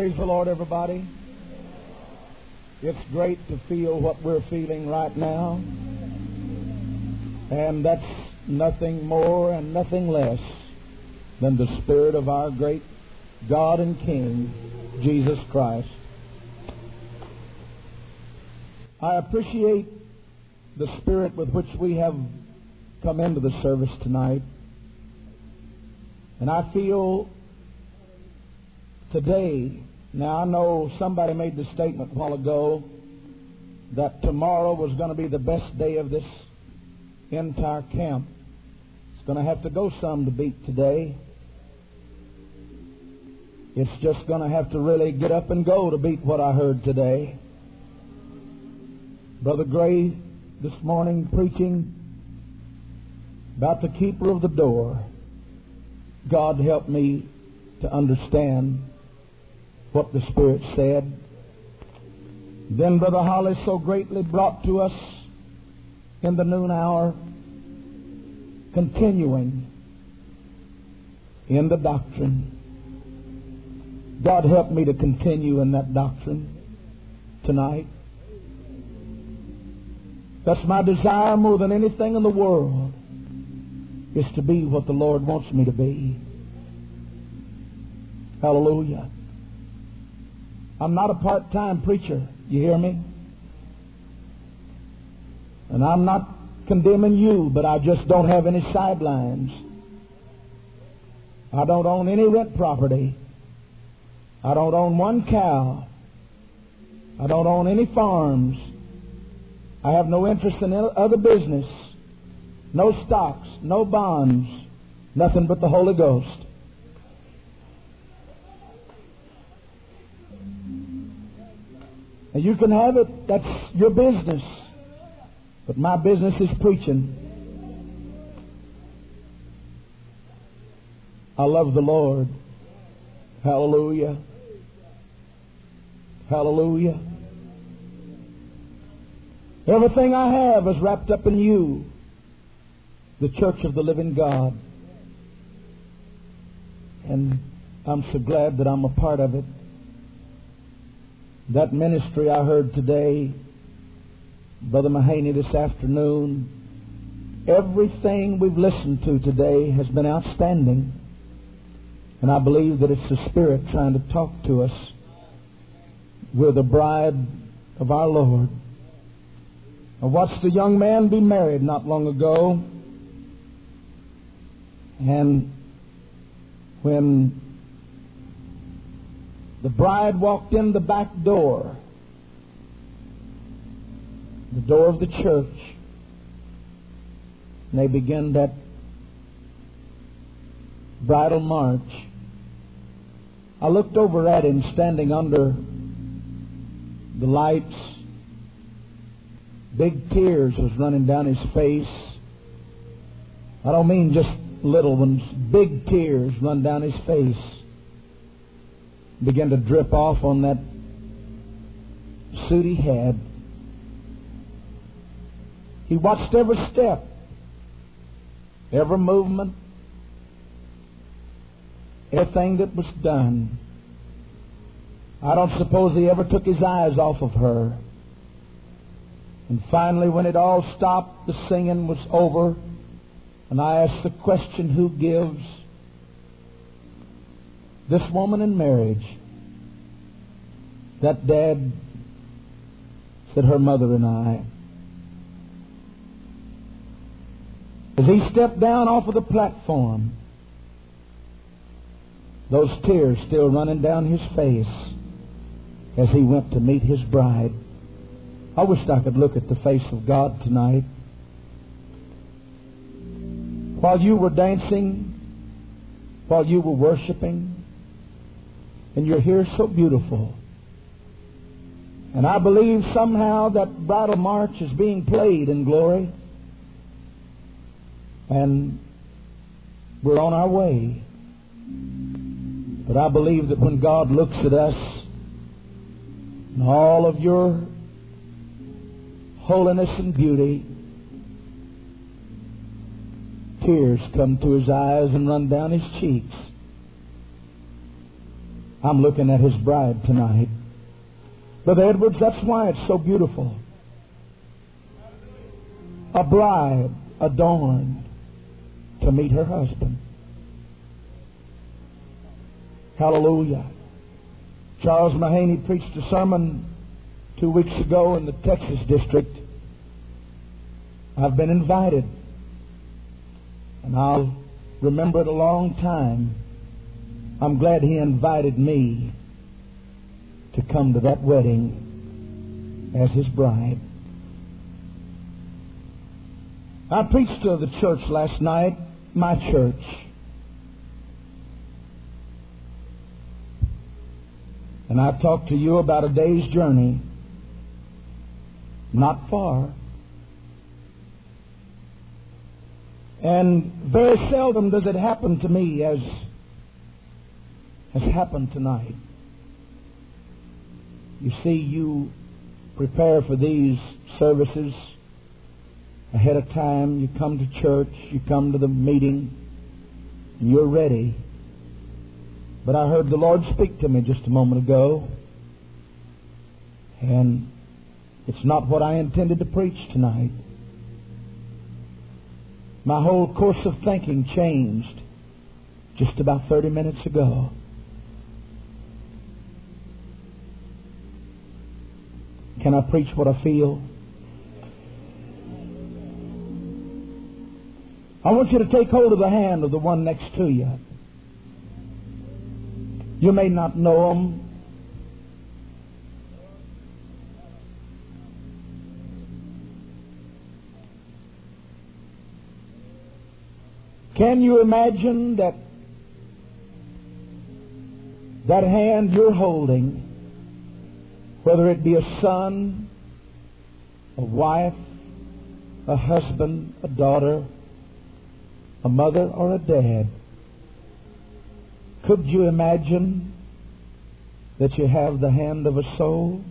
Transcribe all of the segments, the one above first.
Praise the Lord, everybody. It's great to feel what we're feeling right now. And that's nothing more and nothing less than the Spirit of our great God and King, Jesus Christ. I appreciate the spirit with which we have come into the service tonight. And I feel today, now I know somebody made the statement a while ago that tomorrow was going to be the best day of this entire camp. It's going to have to go some to beat today. It's just going to have to really get up and go to beat what I heard today. Brother Gray this morning preaching about the keeper of the door. God help me to understand what the Spirit said. Then Brother Holly so greatly brought to us in the noon hour, continuing in the doctrine. God help me to continue in that doctrine tonight. That's my desire more than anything in the world is to be what the Lord wants me to be. Hallelujah. I'm not a part time preacher. You hear me? And I'm not condemning you, but I just don't have any sidelines. I don't own any rent property. I don't own one cow. I don't own any farms. I have no interest in other business. No stocks, no bonds, nothing but the Holy Ghost. And you can have it, that's your business. But my business is preaching. I love the Lord. Hallelujah. Hallelujah. Everything I have is wrapped up in you, the church of the living God. And I'm so glad that I'm a part of it. That ministry I heard today, Brother Mahaney this afternoon, everything we've listened to today has been outstanding. And I believe that it's the Spirit trying to talk to us. We're the bride of our Lord. I watched a young man be married not long ago. And when the bride walked in the back door, the door of the church, and they began that bridal march. I looked over at him standing under the lights. Big tears was running down his face. I don't mean just little ones. Big tears run down his face began to drip off on that suit he had. He watched every step, every movement, everything that was done. I don't suppose he ever took his eyes off of her. And finally, when it all stopped, the singing was over, and I asked the question, Who gives? This woman in marriage, that dad said her mother and I. As he stepped down off of the platform, those tears still running down his face as he went to meet his bride. I wish I could look at the face of God tonight. While you were dancing, while you were worshiping, and you're here so beautiful. And I believe somehow that bridal march is being played in glory. And we're on our way. But I believe that when God looks at us and all of your holiness and beauty, tears come to his eyes and run down his cheeks. I'm looking at his bride tonight. Brother Edwards, that's why it's so beautiful. A bride adorned to meet her husband. Hallelujah. Charles Mahaney preached a sermon two weeks ago in the Texas district. I've been invited, and I'll remember it a long time. I'm glad he invited me to come to that wedding as his bride. I preached to the church last night, my church. And I talked to you about a day's journey, not far. And very seldom does it happen to me as has happened tonight. You see, you prepare for these services ahead of time. You come to church, you come to the meeting, and you're ready. But I heard the Lord speak to me just a moment ago, and it's not what I intended to preach tonight. My whole course of thinking changed just about 30 minutes ago. Can I preach what I feel? I want you to take hold of the hand of the one next to you. You may not know him. Can you imagine that that hand you're holding, whether it be a son, a wife, a husband, a daughter, a mother, or a dad, could you imagine that you have the hand of a soul?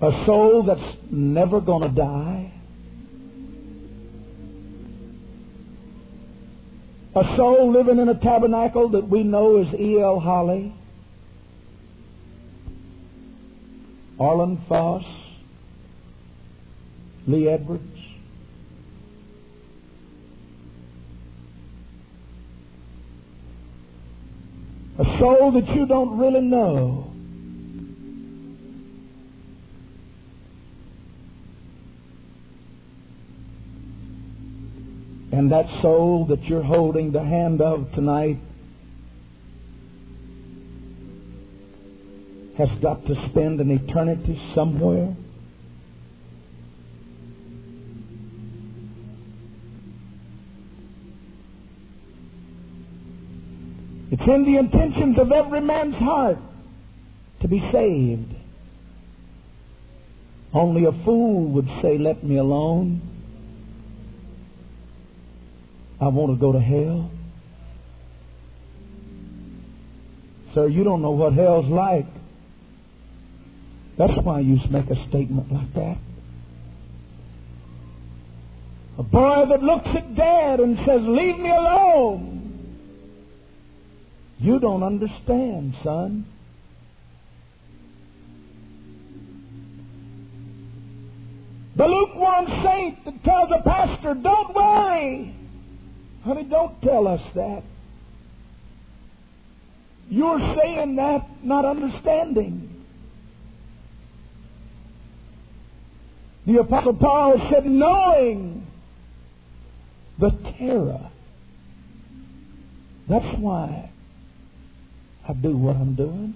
A soul that's never going to die? A soul living in a tabernacle that we know is E.L. Holly, Arlen Foss, Lee Edwards, a soul that you don't really know. And that soul that you're holding the hand of tonight has got to spend an eternity somewhere. It's in the intentions of every man's heart to be saved. Only a fool would say, Let me alone. I want to go to hell. Sir, you don't know what hell's like. That's why you make a statement like that. A boy that looks at dad and says, Leave me alone. You don't understand, son. The lukewarm saint that tells a pastor, Don't worry. Honey, don't tell us that. You're saying that, not understanding. The Apostle Paul said, knowing the terror. That's why I do what I'm doing.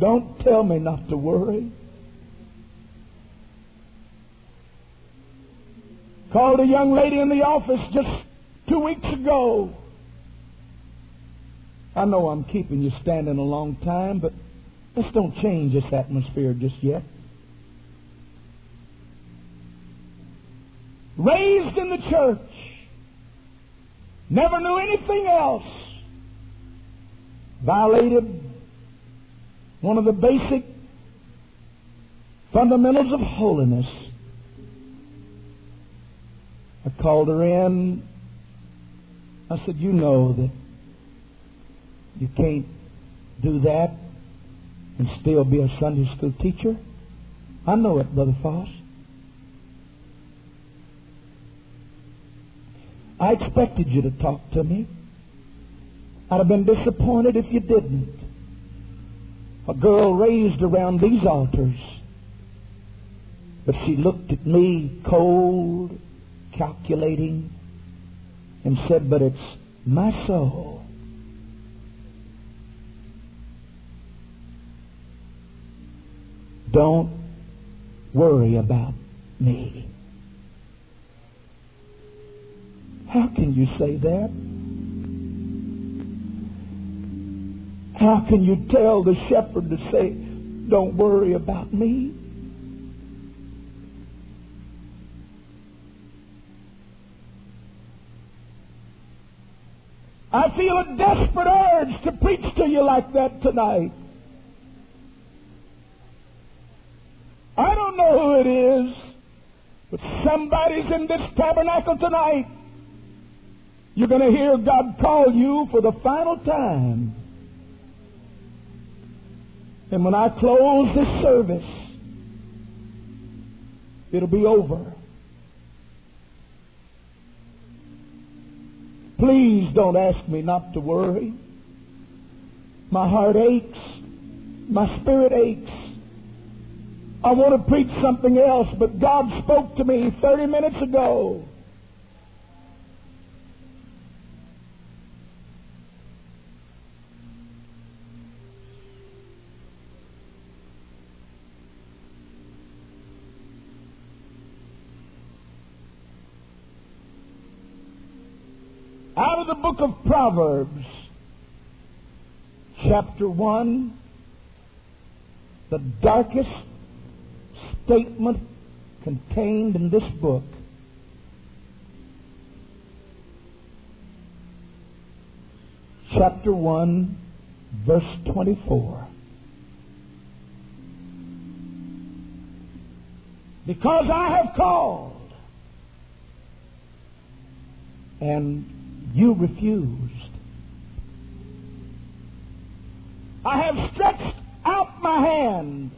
Don't tell me not to worry. Called a young lady in the office just two weeks ago. I know I'm keeping you standing a long time, but let's don't change this atmosphere just yet. Raised in the church Never knew anything else. Violated one of the basic fundamentals of holiness. I called her in. I said, You know that you can't do that and still be a Sunday school teacher. I know it, Brother Foss. I expected you to talk to me. I'd have been disappointed if you didn't. A girl raised around these altars. But she looked at me cold, calculating, and said, But it's my soul. Don't worry about me. How can you say that? How can you tell the shepherd to say, Don't worry about me? I feel a desperate urge to preach to you like that tonight. I don't know who it is, but somebody's in this tabernacle tonight. You're going to hear God call you for the final time. And when I close this service, it'll be over. Please don't ask me not to worry. My heart aches. My spirit aches. I want to preach something else, but God spoke to me 30 minutes ago. The book of Proverbs, chapter 1, the darkest statement contained in this book. Chapter 1, verse 24. Because I have called and you refused. I have stretched out my hand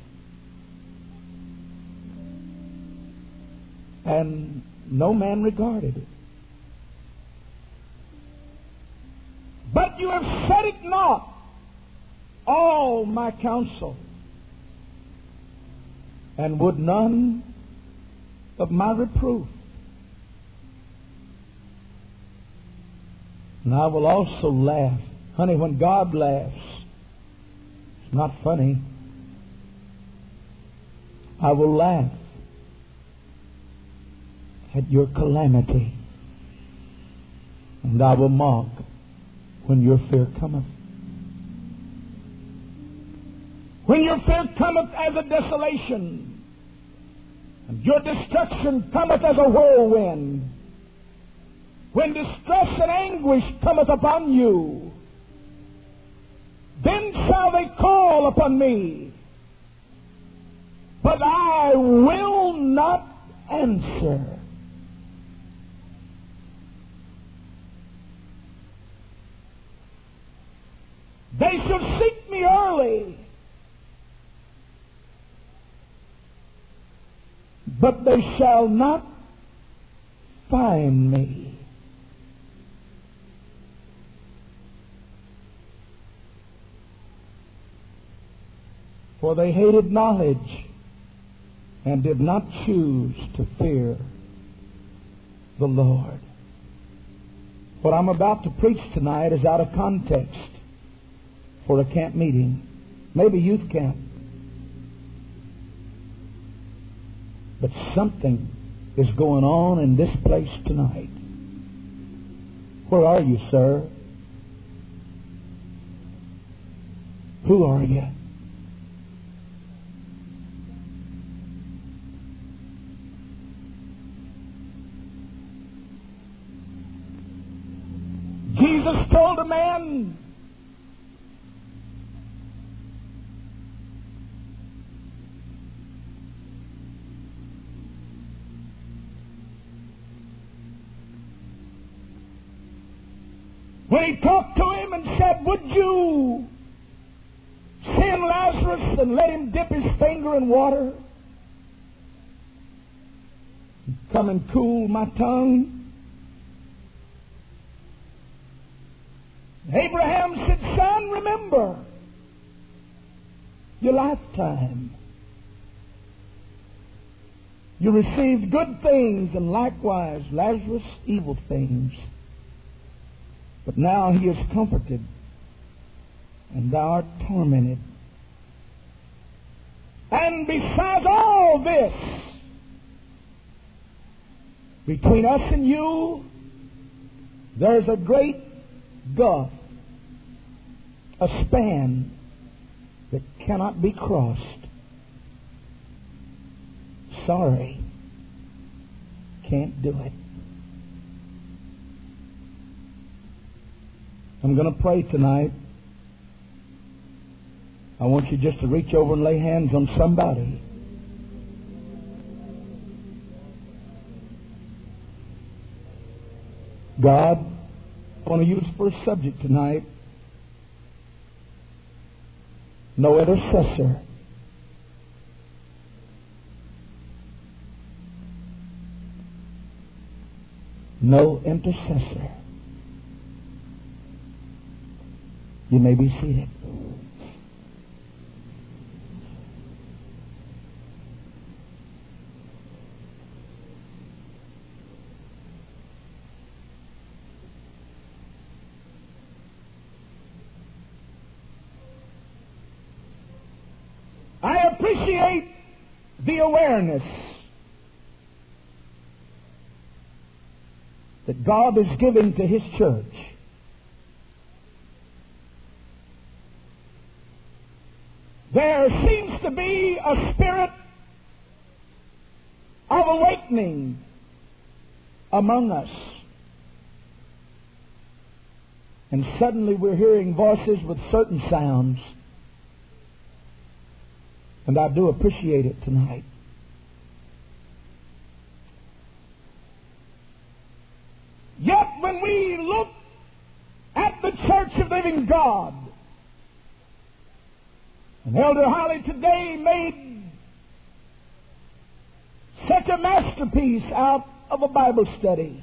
and no man regarded it. But you have said it not all my counsel, and would none of my reproof. And I will also laugh. Honey, when God laughs, it's not funny. I will laugh at your calamity. And I will mock when your fear cometh. When your fear cometh as a desolation, and your destruction cometh as a whirlwind, when distress and anguish cometh upon you, then shall they call upon me, but I will not answer. They shall seek me early, but they shall not find me. For they hated knowledge and did not choose to fear the Lord. What I'm about to preach tonight is out of context for a camp meeting, maybe youth camp. But something is going on in this place tonight. Where are you, sir? Who are you? He talked to him and said, Would you send Lazarus and let him dip his finger in water? Come and cool my tongue. Abraham said, Son, remember your lifetime. You received good things, and likewise Lazarus evil things. But now he is comforted, and thou art tormented. And besides all this, between us and you, there's a great gulf, a span that cannot be crossed. Sorry, can't do it. I'm going to pray tonight. I want you just to reach over and lay hands on somebody. God, I want to use for a subject tonight no intercessor. No intercessor. You may be seated. I appreciate the awareness that God is giving to His church. There seems to be a spirit of awakening among us. And suddenly we're hearing voices with certain sounds. And I do appreciate it tonight. Yet when we look at the church of living God, and Elder Holly today made such a masterpiece out of a Bible study.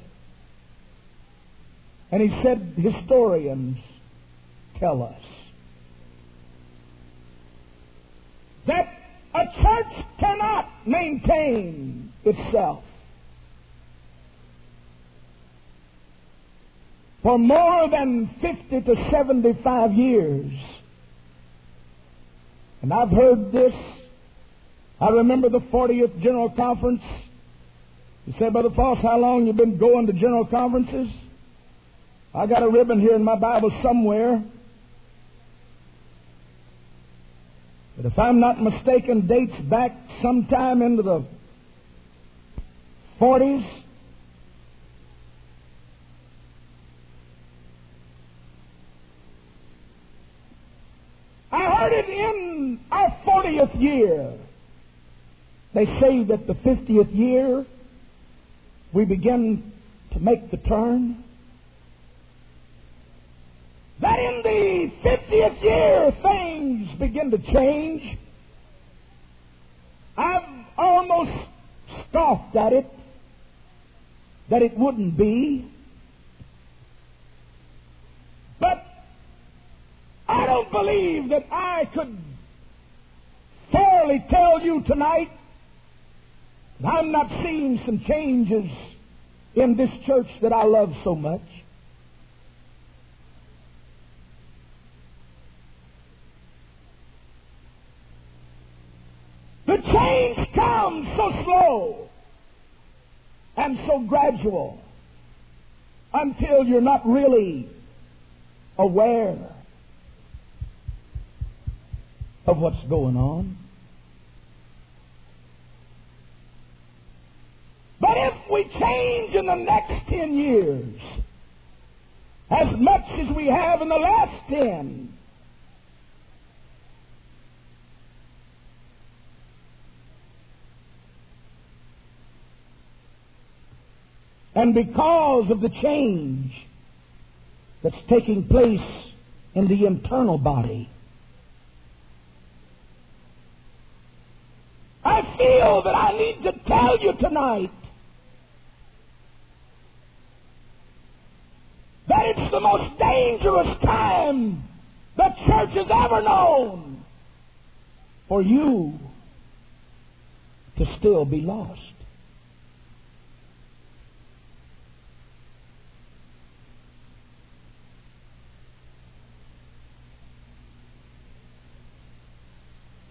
And he said, historians tell us that a church cannot maintain itself for more than 50 to 75 years. And I've heard this. I remember the 40th General Conference. You say, Brother Foss, how long you been going to General Conferences? I got a ribbon here in my Bible somewhere. But if I'm not mistaken, dates back sometime into the 40s. I heard it in our 40th year. They say that the 50th year we begin to make the turn. That in the 50th year things begin to change. I've almost scoffed at it that it wouldn't be. But I don't believe that I could fairly tell you tonight that I'm not seeing some changes in this church that I love so much. The change comes so slow and so gradual until you're not really aware of what's going on. But if we change in the next 10 years as much as we have in the last 10, and because of the change that's taking place in the internal body. I feel that I need to tell you tonight that it's the most dangerous time the church has ever known for you to still be lost.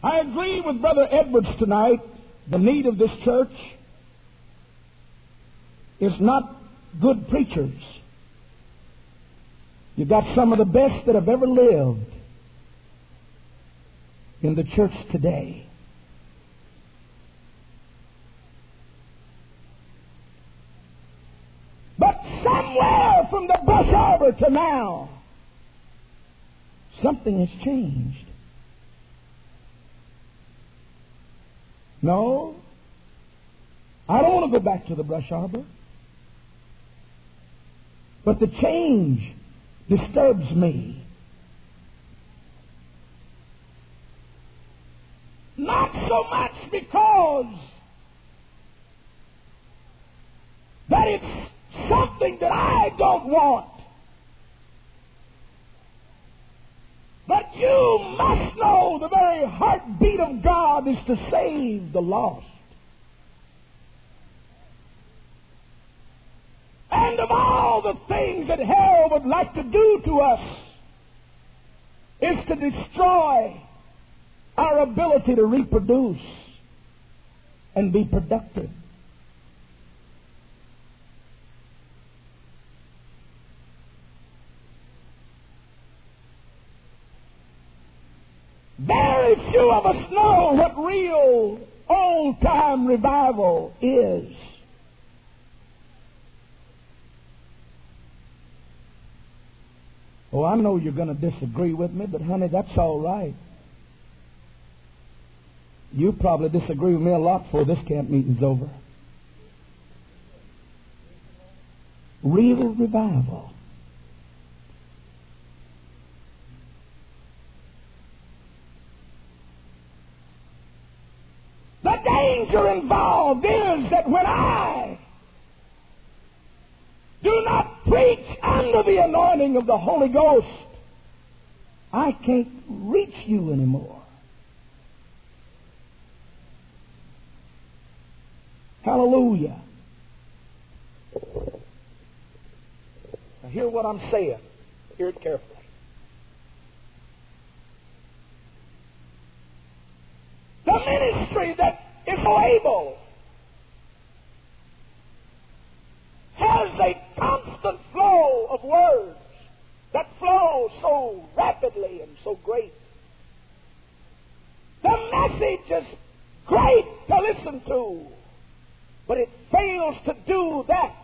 I agree with Brother Edwards tonight. The need of this church is not good preachers. You've got some of the best that have ever lived in the church today. But somewhere from the Bush Arbor to now, something has changed. No. I don't want to go back to the brush arbor. But the change disturbs me. Not so much because that it's something that I don't want. But you must know the very heartbeat of God is to save the lost. And of all the things that hell would like to do to us is to destroy our ability to reproduce and be productive. Very few of us know what real old time revival is. Oh, I know you're going to disagree with me, but honey, that's all right. You probably disagree with me a lot before this camp meeting's over. Real revival The danger involved is that when I do not preach under the anointing of the Holy Ghost, I can't reach you anymore. Hallelujah. Now, hear what I'm saying. Hear it carefully. The ministry that is so able has a constant flow of words that flow so rapidly and so great. The message is great to listen to, but it fails to do that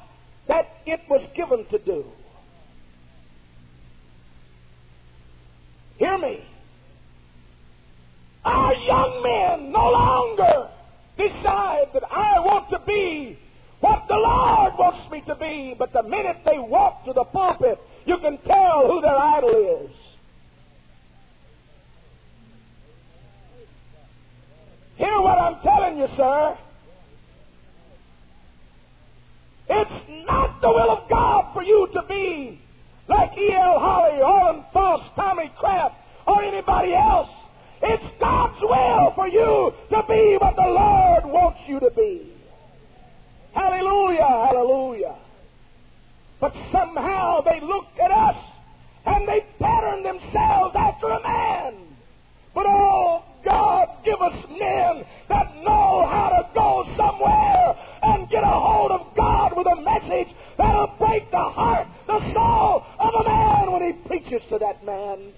that it was given to do. Hear me. Our young men no longer decide that I want to be what the Lord wants me to be, but the minute they walk to the pulpit, you can tell who their idol is. Hear what I'm telling you, sir. It's not the will of God for you to be like E.L. Holly, Orrin Foss, Tommy Kraft, or anybody else. It's God's will for you to be what the Lord wants you to be. Hallelujah, hallelujah. But somehow they look at us and they pattern themselves after a man. But oh, God, give us men that know how to go somewhere and get a hold of God with a message that'll break the heart, the soul of a man when he preaches to that man.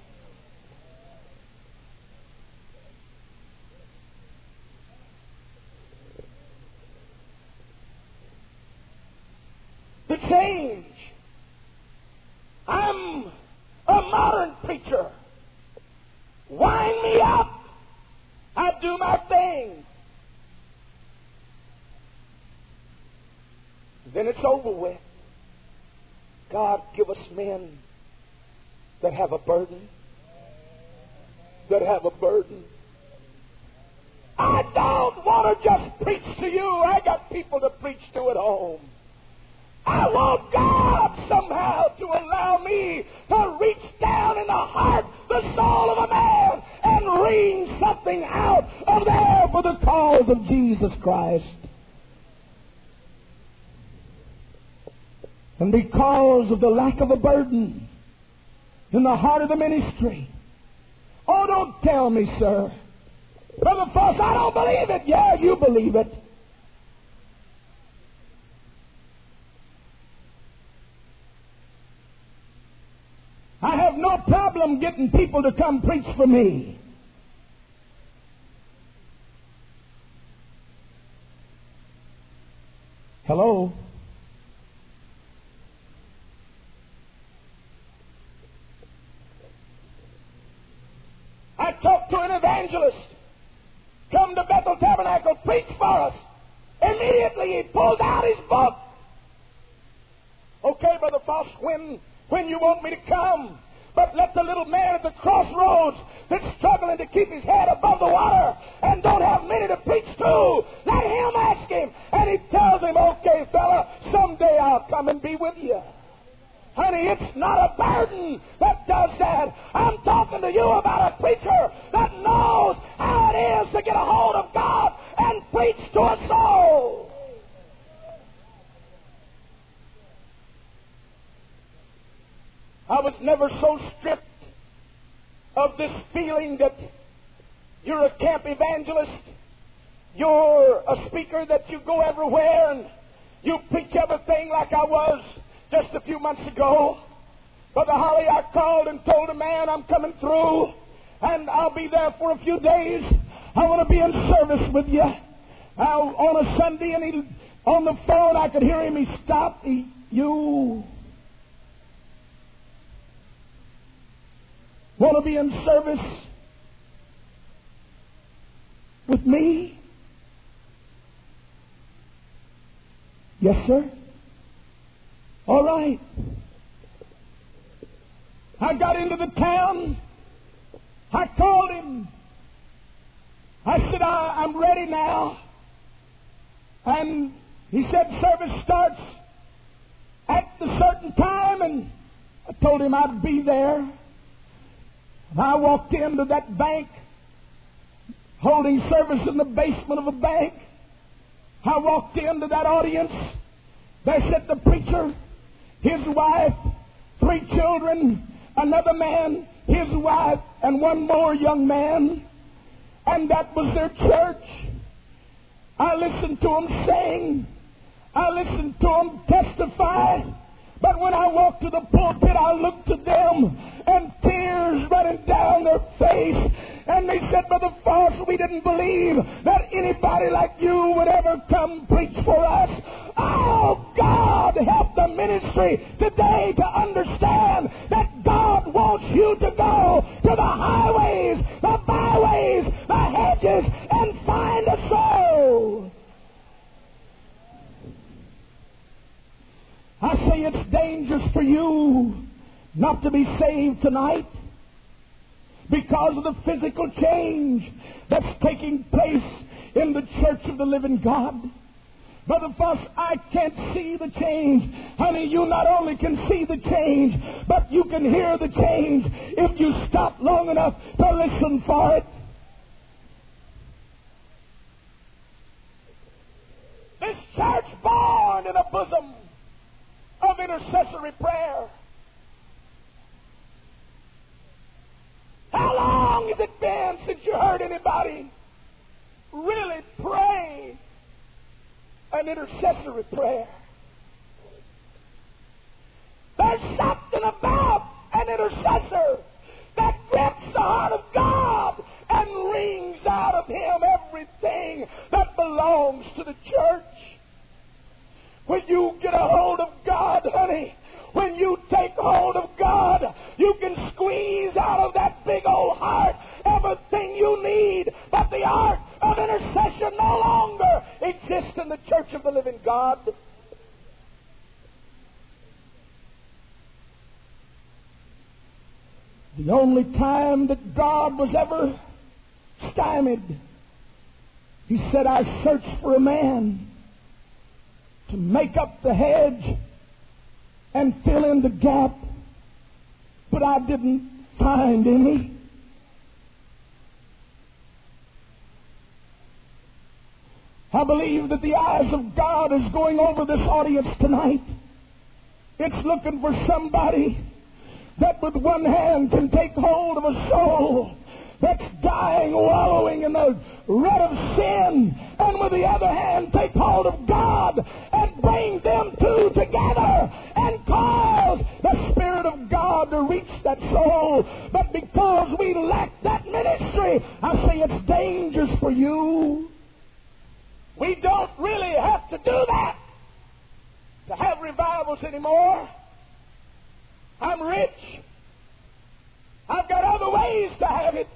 The change. I'm a modern preacher. Wind me up. I do my thing. Then it's over with. God, give us men that have a burden. That have a burden. I don't want to just preach to you. I got people to preach to at home. I want God somehow to allow me to reach down in the heart, the soul of a man, and wring something out of there for the cause of Jesus Christ. And because of the lack of a burden in the heart of the ministry, oh, don't tell me, sir. Brother Foss, I don't believe it. Yeah, you believe it. I have no problem getting people to come preach for me. Hello? I talked to an evangelist. Come to Bethel Tabernacle, preach for us. Immediately he pulls out his book. Okay, Brother Foss, when when you want me to come. But let the little man at the crossroads that's struggling to keep his head above the water and don't have many to preach to, let him ask him. And he tells him, okay, fella, someday I'll come and be with you. Honey, it's not a burden that does that. I'm talking to you about a preacher that knows how it is to get a hold of God and preach to a soul. I was never so stripped of this feeling that you're a camp evangelist, you're a speaker that you go everywhere and you preach everything like I was just a few months ago. Brother Holly, I called and told a man I'm coming through and I'll be there for a few days. I want to be in service with you. Now, on a Sunday, and he, on the phone, I could hear him. He stopped. He, you want to be in service with me? Yes, sir. All right. I got into the town. I called him. I said, I, am ready now. And he said, service starts at a certain time. And I told him I'd be there. And I walked into that bank, holding service in the basement of a bank. I walked into that audience. There sat the preacher, his wife, three children, another man, his wife, and one more young man. And that was their church. I listened to them sing. I listened to them testify. But when I walked to the pulpit, I looked to them and tears running down their face. And they said, Brother Foss, we didn't believe that anybody like you would ever come preach for us. Oh, God, help the ministry today to understand that God wants you to go to the highways, the byways, the hedges, and find a soul. I say it's dangerous for you not to be saved tonight because of the physical change that's taking place in the church of the living God. Brother Foss, I can't see the change. Honey, you not only can see the change, but you can hear the change if you stop long enough to listen for it. This church born in a bosom of intercessory prayer. How long has it been since you heard anybody really pray an intercessory prayer? There's something about an intercessor that grips the heart of God and wrings out of him everything that belongs to the church. When you get a hold when you take hold of God, you can squeeze out of that big old heart everything you need. But the art of intercession no longer exists in the church of the living God. The only time that God was ever stymied, He said, I searched for a man to make up the hedge and fill in the gap, but I didn't find any. I believe that the eyes of God is going over this audience tonight. It's looking for somebody that with one hand can take hold of a soul that's dying, wallowing in the rut of sin, and with the other hand take hold of God and bring them two together and cause the Spirit of God to reach that soul. But because we lack that ministry, I say it's dangerous for you. We don't really have to do that to have revivals anymore. I'm rich. I've got other ways to have it.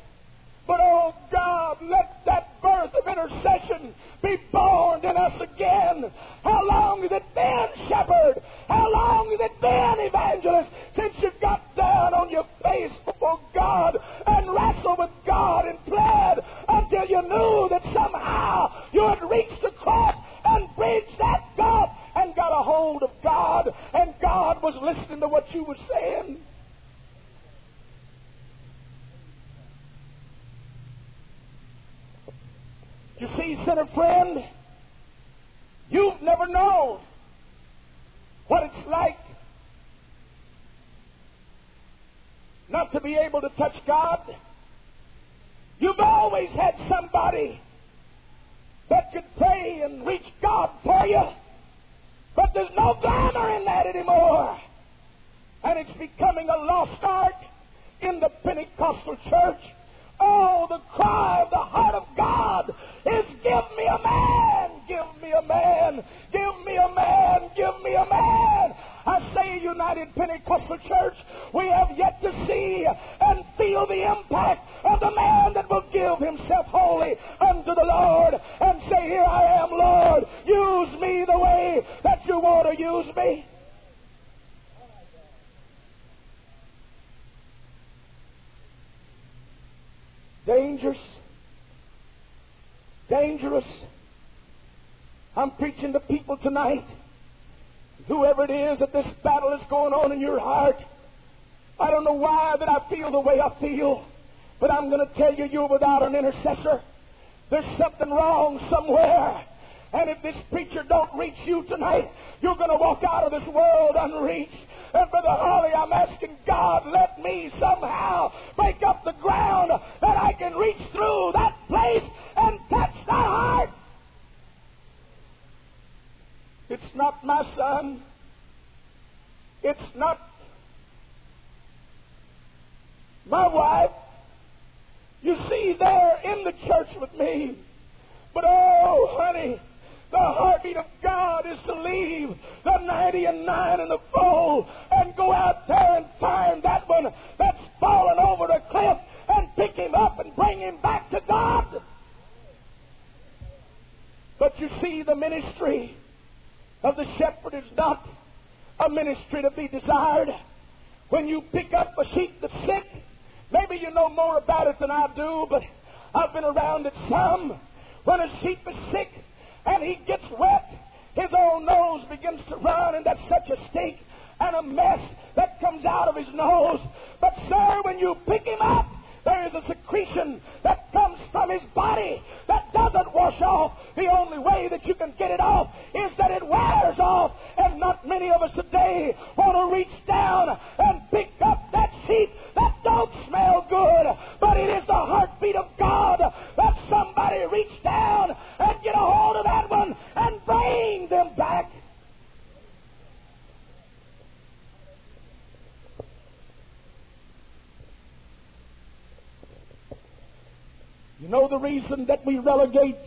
But oh God, let that birth of intercession be born in us again. How long has it been, shepherd? How long has it been, evangelist, since you got down on your face before God and wrestled with God and pled until you knew that somehow you had reached the cross and bridged that gulf and got a hold of God and God was listening to what you were saying? You see, sinner friend, you've never known what it's like not to be able to touch God. You've always had somebody that could pray and reach God for you, but there's no glamour in that anymore. And it's becoming a lost art in the Pentecostal church. Oh, the cry of the heart of God is give me a man, give me a man, give me a man, give me a man. I say, United Pentecostal Church, we have yet to see and feel the impact of the man that will give himself wholly unto the Lord and say, Here I am, Lord. Use me the way that you want to use me. Dangerous. Dangerous. I'm preaching to people tonight. Whoever it is that this battle is going on in your heart, I don't know why that I feel the way I feel, but I'm going to tell you, you're without an intercessor. There's something wrong somewhere. And if this preacher don't reach you tonight, you're going to walk out of this world unreached. And Brother Harley, I'm asking God, let me somehow break up the ground that I can reach through that place and touch that heart. It's not my son. It's not my wife. You see, they're in the church with me. But oh, honey, the heartbeat of God is to leave the 90 and 9 in the fold and go out there and find that one that's fallen over the cliff and pick him up and bring him back to God. But you see, the ministry of the shepherd is not a ministry to be desired. When you pick up a sheep that's sick, maybe you know more about it than I do, but I've been around it some. When a sheep is sick, and he gets wet, his own nose begins to run, and that's such a stink and a mess that comes out of his nose. But, sir, when you pick him up, there is a secretion that comes from his body that doesn't wash off. The only way that you can get it off is that it wears off. And not many of us today want to reach down and pick up that sheep that don't smell good. But it is the heartbeat of God that somebody reach down and get a hold of that one and bring them back. You know the reason that we relegate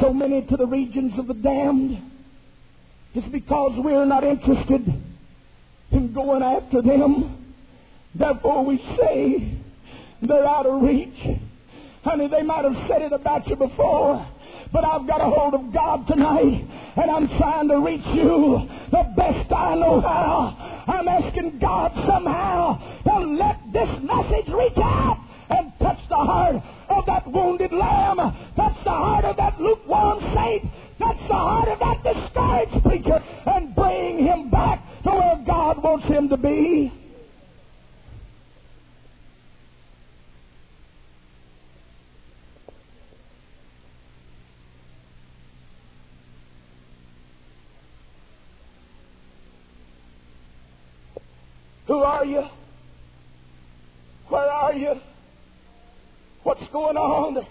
so many to the regions of the damned? It's because we're not interested in going after them. Therefore, we say they're out of reach. Honey, they might have said it about you before, but I've got a hold of God tonight, and I'm trying to reach you the best I know how. I'm asking God somehow to let this message reach out and touch the heart of that wounded lamb, touch the heart of that lukewarm saint, touch the heart of that discouraged preacher, and bring him back to where God wants him to be. Who are you? Where are you? What's going on?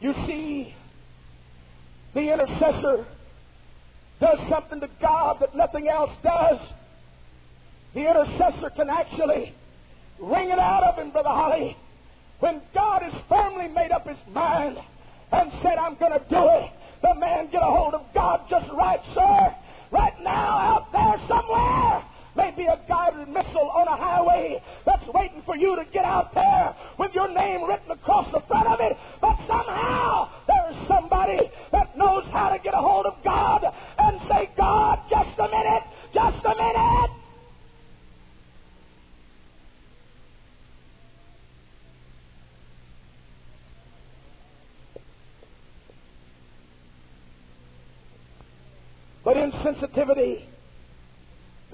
You see, the intercessor does something to God that nothing else does. The intercessor can actually wring it out of him, Brother Holly. When God has firmly made up his mind and said, I'm going to do it, the man get a hold of God just right, sir. Right now, out there somewhere may be a guided missile on a highway that's waiting for you to get out there with your name written across the front of it. But somehow there's somebody that knows how to get a hold of God and say, God, just a minute, just a minute. But insensitivity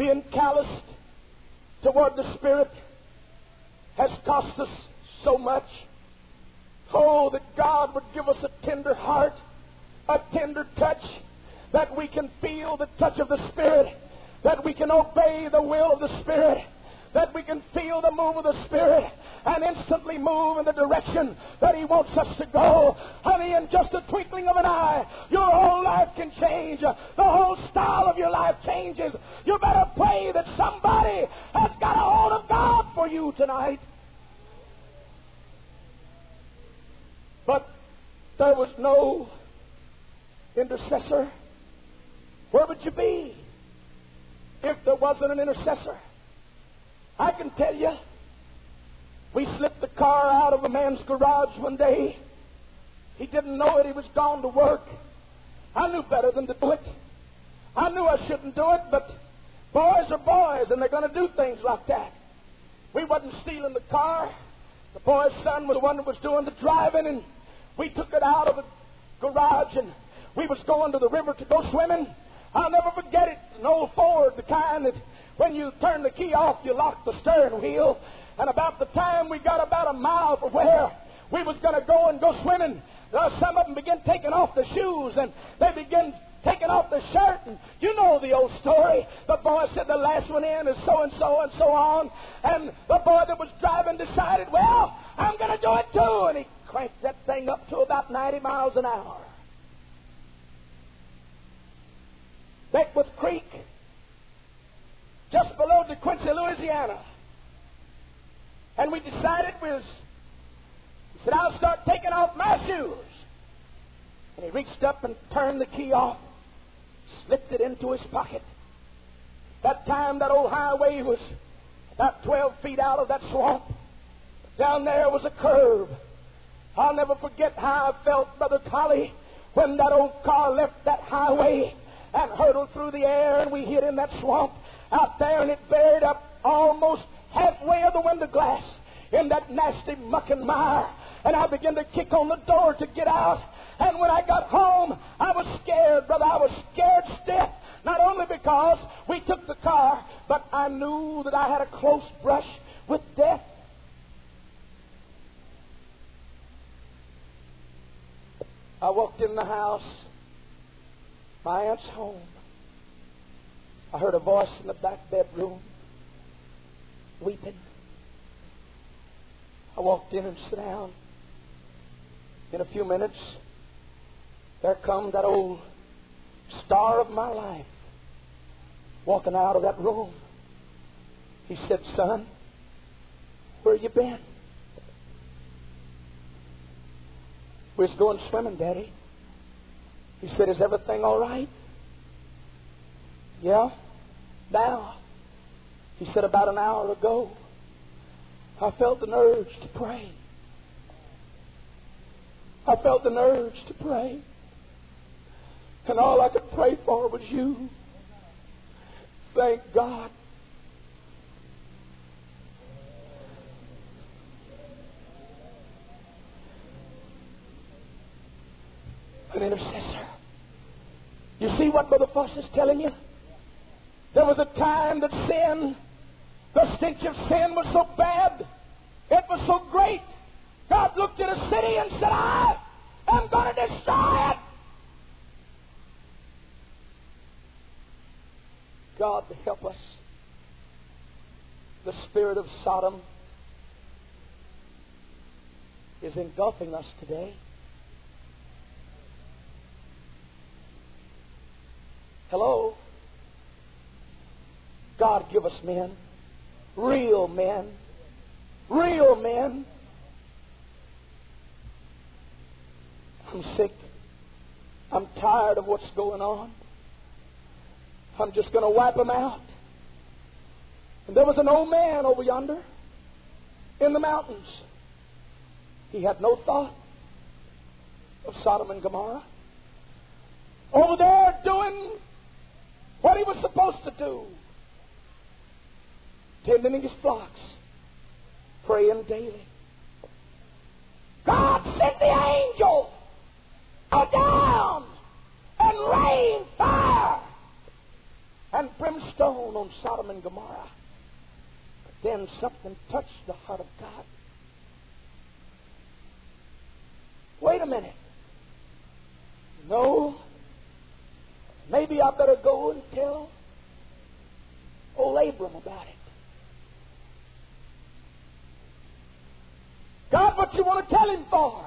being calloused toward the Spirit has cost us so much. Oh, that God would give us a tender heart, a tender touch, that we can feel the touch of the Spirit, that we can obey the will of the Spirit, that we can feel the move of the Spirit and instantly move in the direction that He wants us to go. Honey, in just a twinkling of an eye, your whole life can change. The whole style of your life changes. You better pray that somebody has got a hold of God for you tonight. But there was no intercessor. Where would you be if there wasn't an intercessor? I can tell you, we slipped the car out of a man's garage one day. He didn't know it. He was gone to work. I knew better than to do it. I knew I shouldn't do it, but boys are boys, and they're going to do things like that. We wasn't stealing the car. The boy's son was the one that was doing the driving, and we took it out of the garage, and we was going to the river to go swimming. I'll never forget it. An old Ford, the kind that when you turn the key off, you lock the steering wheel. And about the time we got about a mile from where we was going to go and go swimming, uh, some of them began taking off the shoes and they began taking off the shirt. And you know the old story. The boy said the last one in is so and so and so on. And the boy that was driving decided, well, I'm going to do it too. And he cranked that thing up to about 90 miles an hour. Beckwith Creek just below De DeQuincy, Louisiana. And we decided was, he said, I'll start taking off my shoes. And he reached up and turned the key off, slipped it into his pocket. That time, that old highway was about 12 feet out of that swamp. Down there was a curve. I'll never forget how I felt, Brother Collie, when that old car left that highway and hurtled through the air and we hit in that swamp out there and it buried up almost halfway of the window glass in that nasty muck and mire. And I began to kick on the door to get out. And when I got home, I was scared, brother. I was scared stiff. Not only because we took the car, but I knew that I had a close brush with death. I walked in the house. My aunt's home. I heard a voice in the back bedroom weeping. I walked in and sat down. In a few minutes, there come that old star of my life walking out of that room. He said, Son, where you been? We was going swimming, Daddy. He said, Is everything all right? Yeah? down. He said, About an hour ago, I felt an urge to pray. I felt an urge to pray. And all I could pray for was you. Thank God. An intercessor. You see what Brother Foss is telling you? There was a time that sin, the stench of sin was so bad, it was so great. God looked at a city and said, I am going to destroy it. God help us. The spirit of Sodom is engulfing us today. Hello? God give us men, real men, real men. I'm sick. I'm tired of what's going on. I'm just going to wipe them out. And there was an old man over yonder in the mountains. He had no thought of Sodom and Gomorrah. Over there doing what he was supposed to do, tending his flocks, praying daily. God sent the angel down and rain fire and brimstone on Sodom and Gomorrah. But then something touched the heart of God. Wait a minute. No. Maybe I better go and tell old Abram about it. God, what you want to tell him for?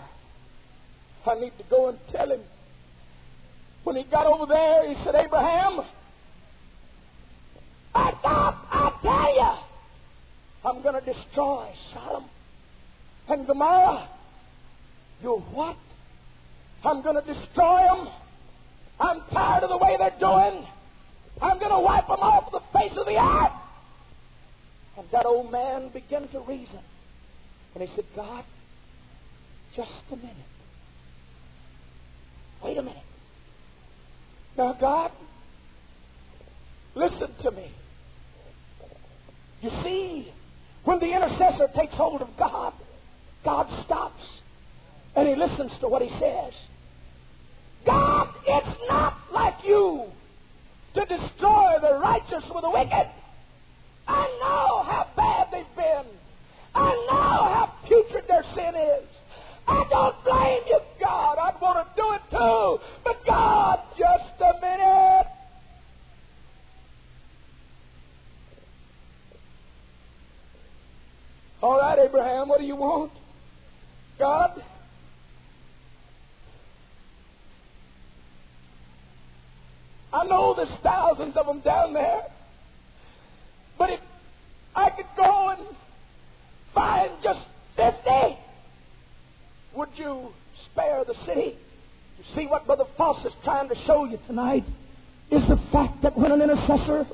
I need to go and tell him. When he got over there, he said, Abraham, I thought I tell you, I'm going to destroy Sodom and Gomorrah. You what? I'm going to destroy them. I'm tired of the way they're doing. I'm going to wipe them off the face of the earth. And that old man began to reason. And he said, God, just a minute. Wait a minute. Now, God, listen to me. You see, when the intercessor takes hold of God, God stops and he listens to what he says. God, it's not like you to destroy the righteous with the wicked. I know how bad they've been. I know how putrid their sin is. I don't blame you, God. I'd want to do it too. But God, just a minute. All right, Abraham, what do you want? God, I know there's thousands of them down there. But if I could go and find just 50, would you spare the city? You see what Brother Foss is trying to show you tonight is the fact that when an intercessor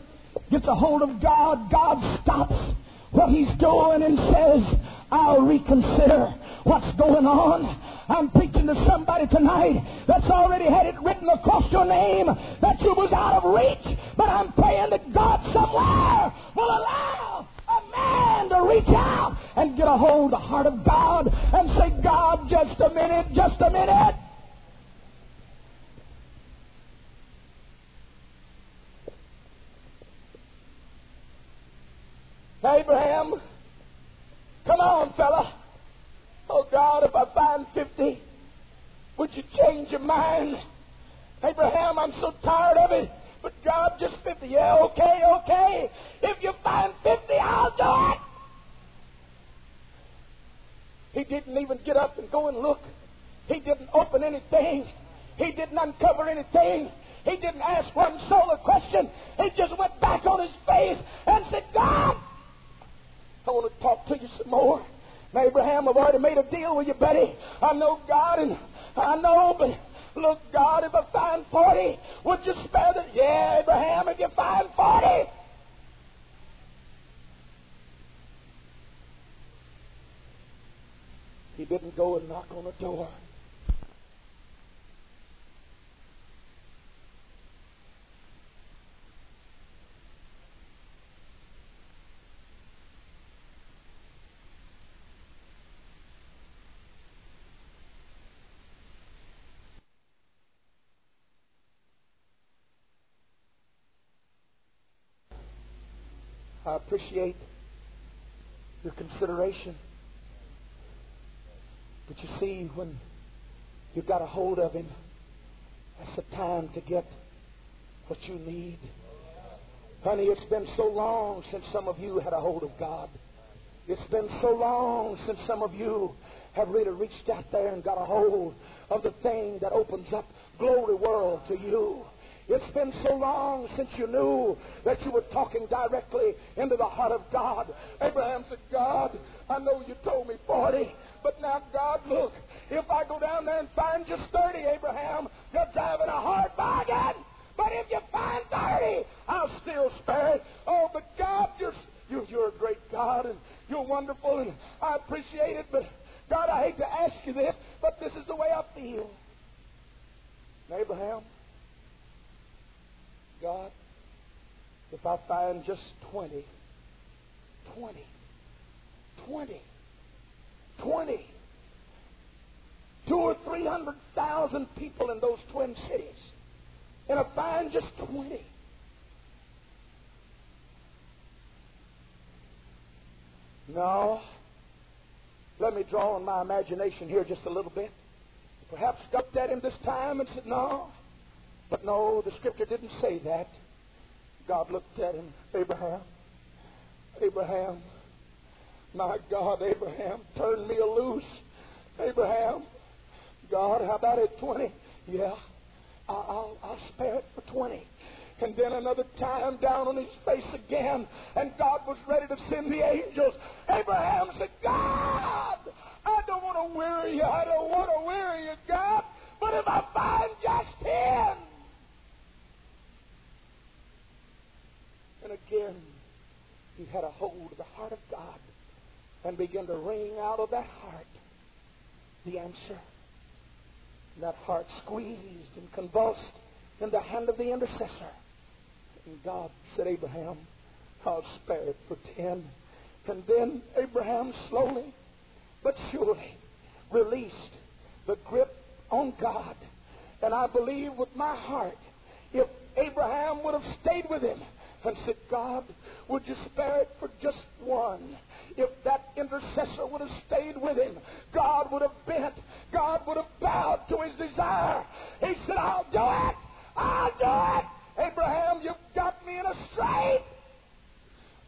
gets a hold of God, God stops what he's doing and says, I'll reconsider what's going on. I'm preaching to somebody tonight that's already had it written across your name that you was out of reach, but I'm praying that God somewhere will allow to reach out and get a hold of the heart of God and say, God, just a minute, just a minute. Abraham, come on, fella. Oh, God, if I find 50, would you change your mind? Abraham, I'm so tired of it. But job, just 50. Yeah, okay, okay. If you find 50, I'll do it. He didn't even get up and go and look. He didn't open anything. He didn't uncover anything. He didn't ask one soul a question. He just went back on his face and said, God, I want to talk to you some more. Abraham, I've already made a deal with you, buddy. I know God, and I know, but look, God, if I find 40, would you spare the. Yeah, Abraham, if you find 40. He didn't go and knock on the door. I appreciate your consideration. But you see, when you've got a hold of Him, that's the time to get what you need. Honey, it's been so long since some of you had a hold of God. It's been so long since some of you have really reached out there and got a hold of the thing that opens up glory world to you. It's been so long since you knew that you were talking directly into the heart of God. Abraham said, God, I know you told me 40, but now, God, look, if I go down there and find just 30, Abraham, you're driving a hard bargain. But if you find 30, I'll still spare it. Oh, but God, you're, you're, a great God, and you're wonderful, and I appreciate it, but God, I hate to ask you this, but this is the way I feel. And Abraham, God, if I find just 20, 20, 20, 20, two or three hundred thousand people in those twin cities, and I find just 20, no, let me draw on my imagination here just a little bit. Perhaps looked at him this time and said, No. But no, the scripture didn't say that. God looked at him, Abraham, Abraham, my God, Abraham, turn me loose. Abraham, God, how about it, 20? Yeah, I'll, I'll spare it for 20 and then another time down on his face again, and God was ready to send the angels. Abraham said, God, I don't want to weary you. I don't want to weary you, God, but if I find just ten. And again, he had a hold of the heart of God and began to wring out of that heart the answer. And that heart squeezed and convulsed in the hand of the intercessor. And God said, Abraham, I'll spare it for ten. And then Abraham slowly but surely released the grip on God. And I believe with my heart, if Abraham would have stayed with him and said, God, would you spare it for just one? If that intercessor would have stayed with him, God would have bent, God would have bowed to his desire. He said, I'll do it. I'll do it. Abraham, you've got me in a strait.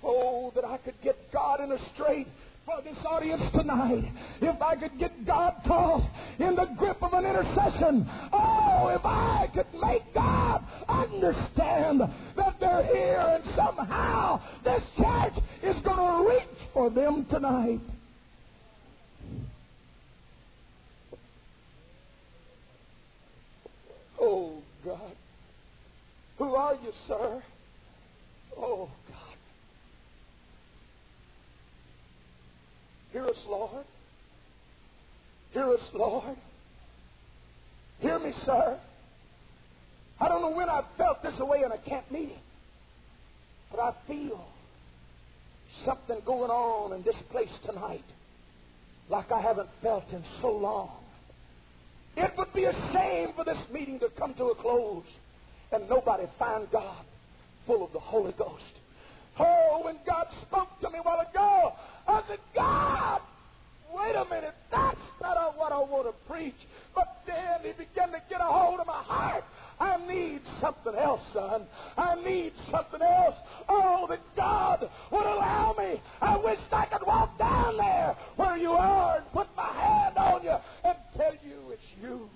Oh, that I could get God in a strait for this audience tonight. If I could get God caught in the grip of an intercession. Oh, if I could make God understand that they're here and somehow this church is going to reach for them tonight. Oh, God. Who are you, sir? Oh, God. Hear us, Lord. Hear us, Lord. Hear me, sir. I don't know when I've felt this way in a camp meeting, but I feel something going on in this place tonight like I haven't felt in so long. It would be a shame for this meeting to come to a close and nobody find God full of the Holy Ghost. Oh, when God spoke to me a while ago, I said, God, wait a minute, that's not what I want to preach. But then he began to get a hold of my heart. I need something else, son. I need something else. Oh, that God would allow me. I wish I could walk down there where you are and put my hand on you and tell you it's you.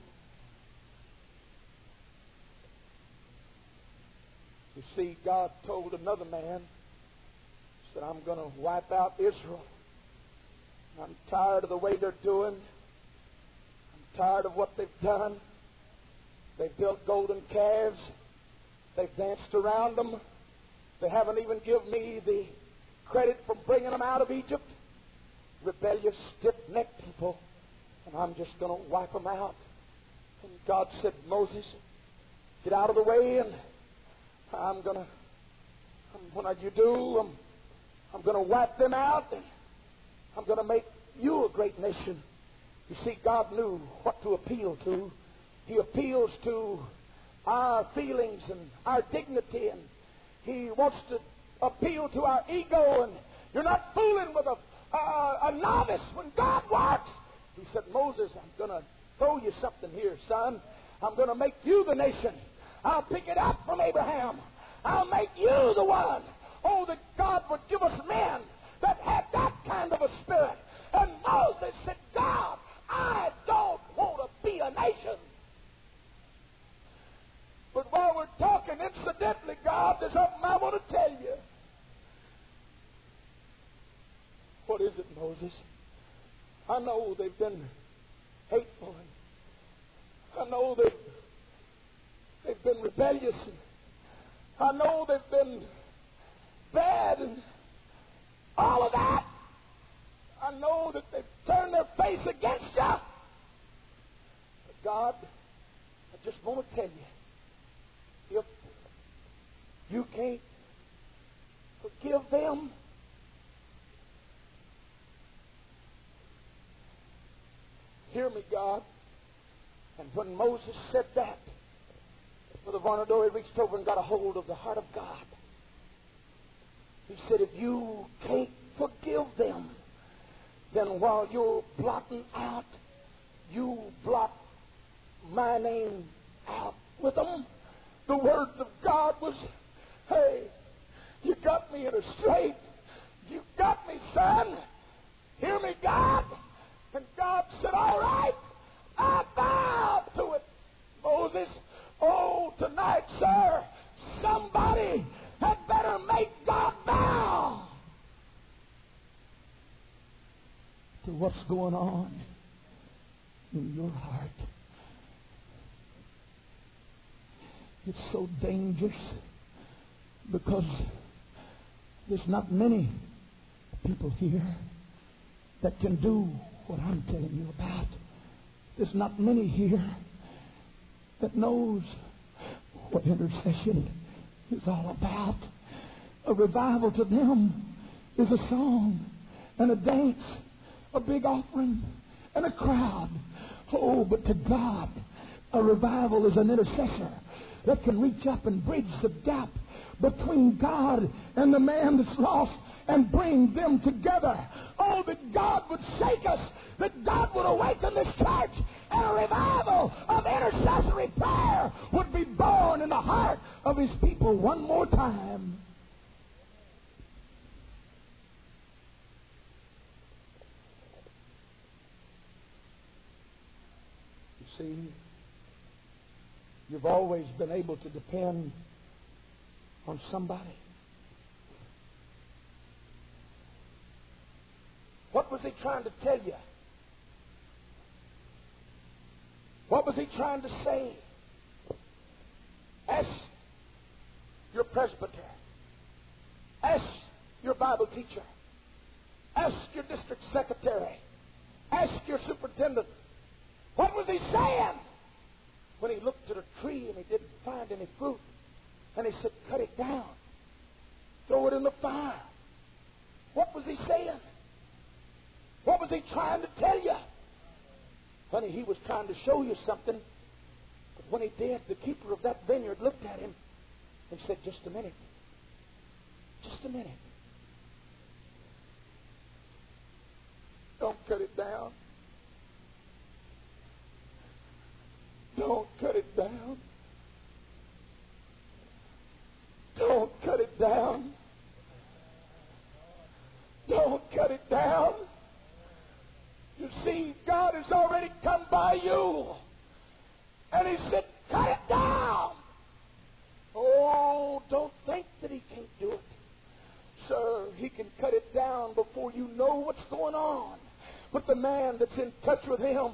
You see, God told another man, said, I'm going to wipe out Israel. I'm tired of the way they're doing. I'm tired of what they've done. They've built golden calves. They've danced around them. They haven't even given me the credit for bringing them out of Egypt. Rebellious, stiff-necked people. And I'm just going to wipe them out. And God said, Moses, get out of the way and I'm going to, when you do, I'm, I'm going to wipe them out I'm going to make you a great nation. You see, God knew what to appeal to. He appeals to our feelings and our dignity, and He wants to appeal to our ego, and you're not fooling with a, a, a novice when God works. He said, Moses, I'm going to throw you something here, son. I'm going to make you the nation. I'll pick it up from Abraham. I'll make you the one. Oh, that God would give us men that had that kind of a spirit. And Moses said, God, I don't want to be a nation. But while we're talking, incidentally, God, there's something I want to tell you. What is it, Moses? I know they've been hateful and I know they've, they've been rebellious and I know they've been bad and all of that. I know that they've turned their face against you. But God, I just want to tell you, if you can't forgive them, hear me, God. And when Moses said that, Brother Varnadori reached over and got a hold of the heart of God. He said, if you can't forgive them, then while you're blotting out, you blot my name out with them. The words of God was, hey, you got me in a strait. You got me, son. Hear me, God. And God said, all right, I bow to it. Moses, oh, tonight, sir, somebody had better make God bow to what's going on in your heart. It's so dangerous because there's not many people here that can do what I'm telling you about. There's not many here that knows what intercession is all about. A revival to them is a song and a dance, a big offering and a crowd. Oh, but to God, a revival is an intercessor that can reach up and bridge the gap between God and the man that's lost and bring them together. Oh, that God would shake us, that God would awaken this church, and a revival of intercessory prayer would be born in the heart of His people one more time. You see, you've always been able to depend on somebody. What was he trying to tell you? What was he trying to say? Ask your presbyter. Ask your Bible teacher. Ask your district secretary. Ask your superintendent. What was he saying? When he looked at a tree and he didn't find any fruit, and he said, Cut it down, throw it in the fire. What was he saying? What was he trying to tell you? Honey, he was trying to show you something. But when he did, the keeper of that vineyard looked at him and said, Just a minute. Just a minute. Don't cut it down. Don't cut it down. Don't cut it down. Don't cut it down. You see, God has already come by you. And He said, cut it down. Oh, don't think that He can't do it. Sir, He can cut it down before you know what's going on. But the man that's in touch with Him,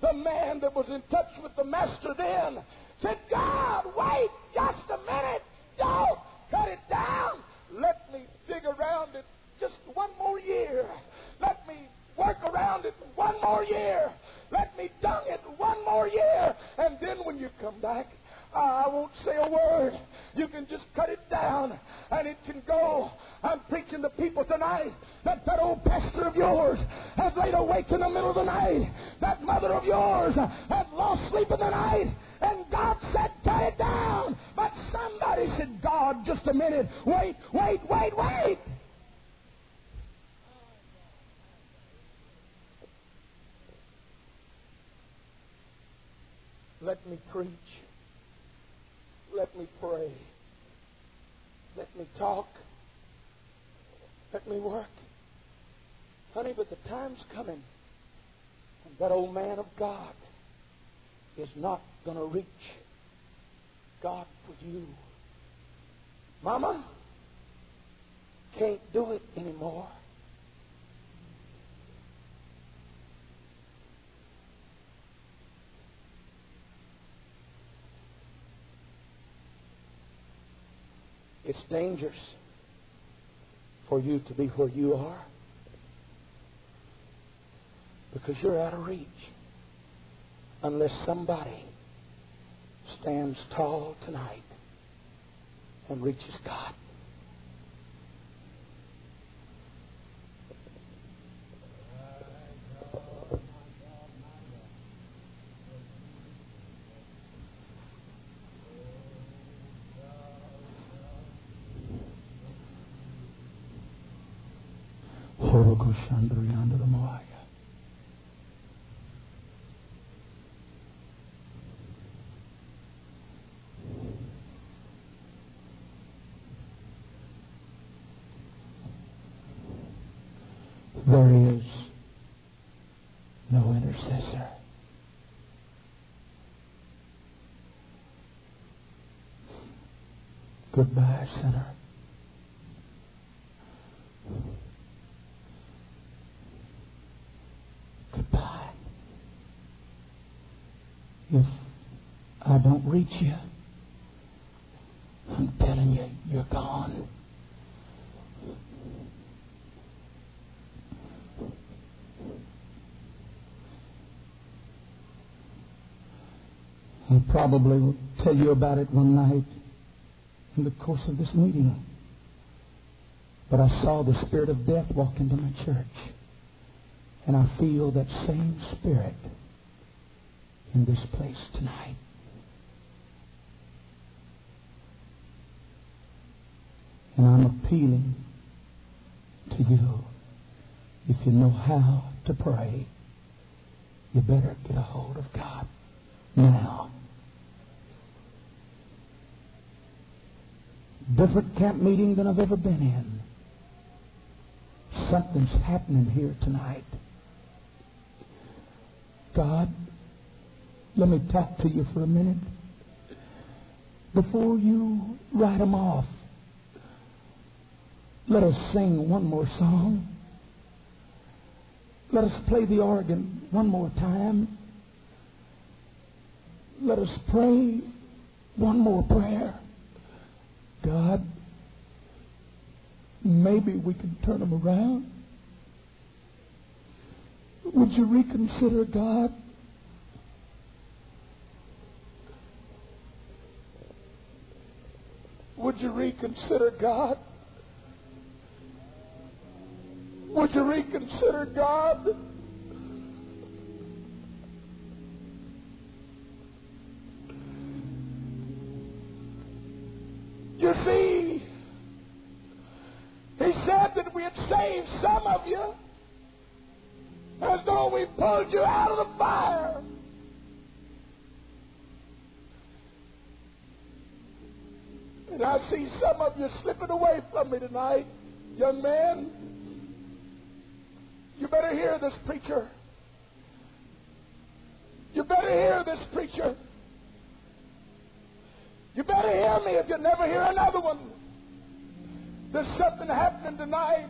the man that was in touch with the Master then, said, God, wait just a minute. Don't cut it down. Let me dig around it just one more year. Let me work around it one more year. Let me dung it one more year. And then when you come back, I won't say a word. You can just cut it down and it can go. I'm preaching to people tonight that that old pastor of yours has laid awake in the middle of the night. That mother of yours has lost sleep in the night. And God said, cut it down. But somebody said, God, just a minute. Wait, wait, wait, wait. Let me preach. Let me pray. Let me talk. Let me work. Honey, but the time's coming. And that old man of God is not going to reach God for you. Mama, can't do it anymore. It's dangerous for you to be where you are because you're out of reach unless somebody stands tall tonight and reaches God. There is no intercessor. Goodbye, sinner. Goodbye. If I don't reach you, I'm telling you, you're gone. I probably tell you about it one night in the course of this meeting. But I saw the spirit of death walk into my church. And I feel that same spirit in this place tonight. And I'm appealing to you. If you know how to pray, you better get a hold of God now. Different camp meeting than I've ever been in. Something's happening here tonight. God, let me talk to you for a minute. Before you write them off, let us sing one more song. Let us play the organ one more time. Let us pray one more prayer. God, maybe we can turn them around. Would you reconsider, God? Would you reconsider, God? Would you reconsider, God? See, he said that we had saved some of you as though we pulled you out of the fire. And I see some of you slipping away from me tonight. Young man, you better hear this preacher. You better hear this preacher. You better hear me if you never hear another one. There's something happening tonight.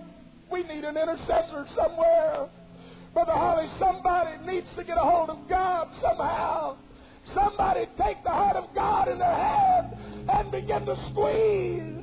We need an intercessor somewhere. Brother Holly, somebody needs to get a hold of God somehow. Somebody take the heart of God in their hand and begin to squeeze.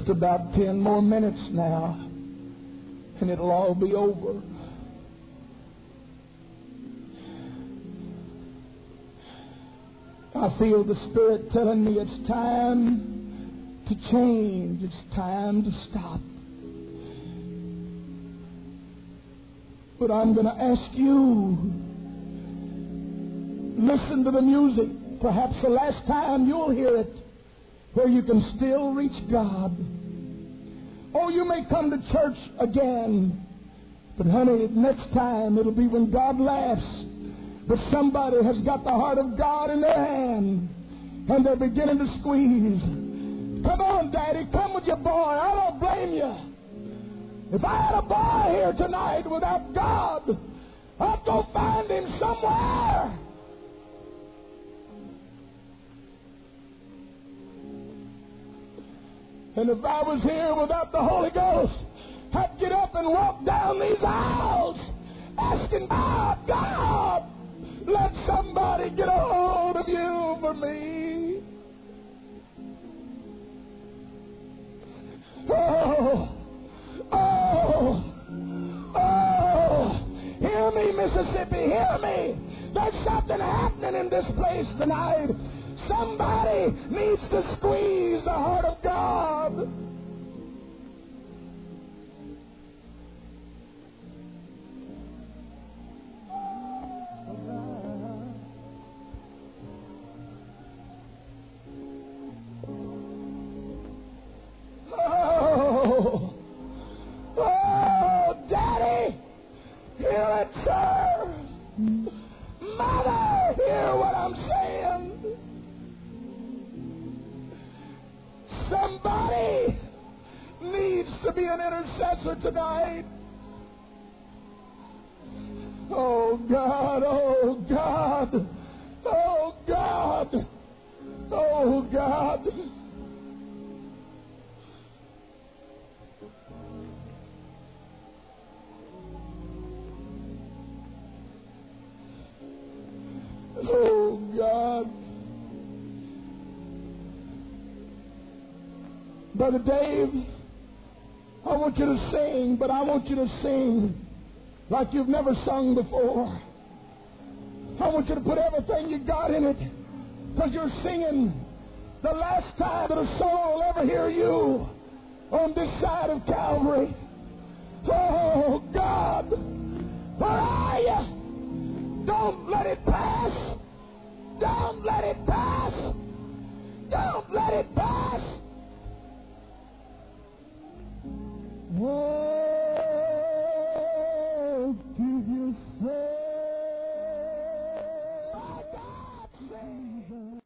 Just about ten more minutes now, and it'll all be over. I feel the Spirit telling me it's time to change. It's time to stop. But I'm going to ask you, listen to the music. Perhaps the last time you'll hear it where you can still reach God. Oh, you may come to church again, but honey, next time it'll be when God laughs. But somebody has got the heart of God in their hand, and they're beginning to squeeze. Come on, Daddy, come with your boy. I don't blame you. If I had a boy here tonight without God, I'd go find him somewhere. And if I was here without the Holy Ghost, I'd get up and walk down these aisles asking God, God, let somebody get a hold of you for me. Oh, oh, oh. Hear me, Mississippi, hear me. There's something happening in this place tonight. Somebody needs to squeeze the heart of God. Sing, but I want you to sing like you've never sung before. I want you to put everything you got in it because you're singing the last time that a soul will ever hear you on this side of Calvary. Oh, God, where? Don't let it pass. Don't let it pass. Don't let it pass. Whoa!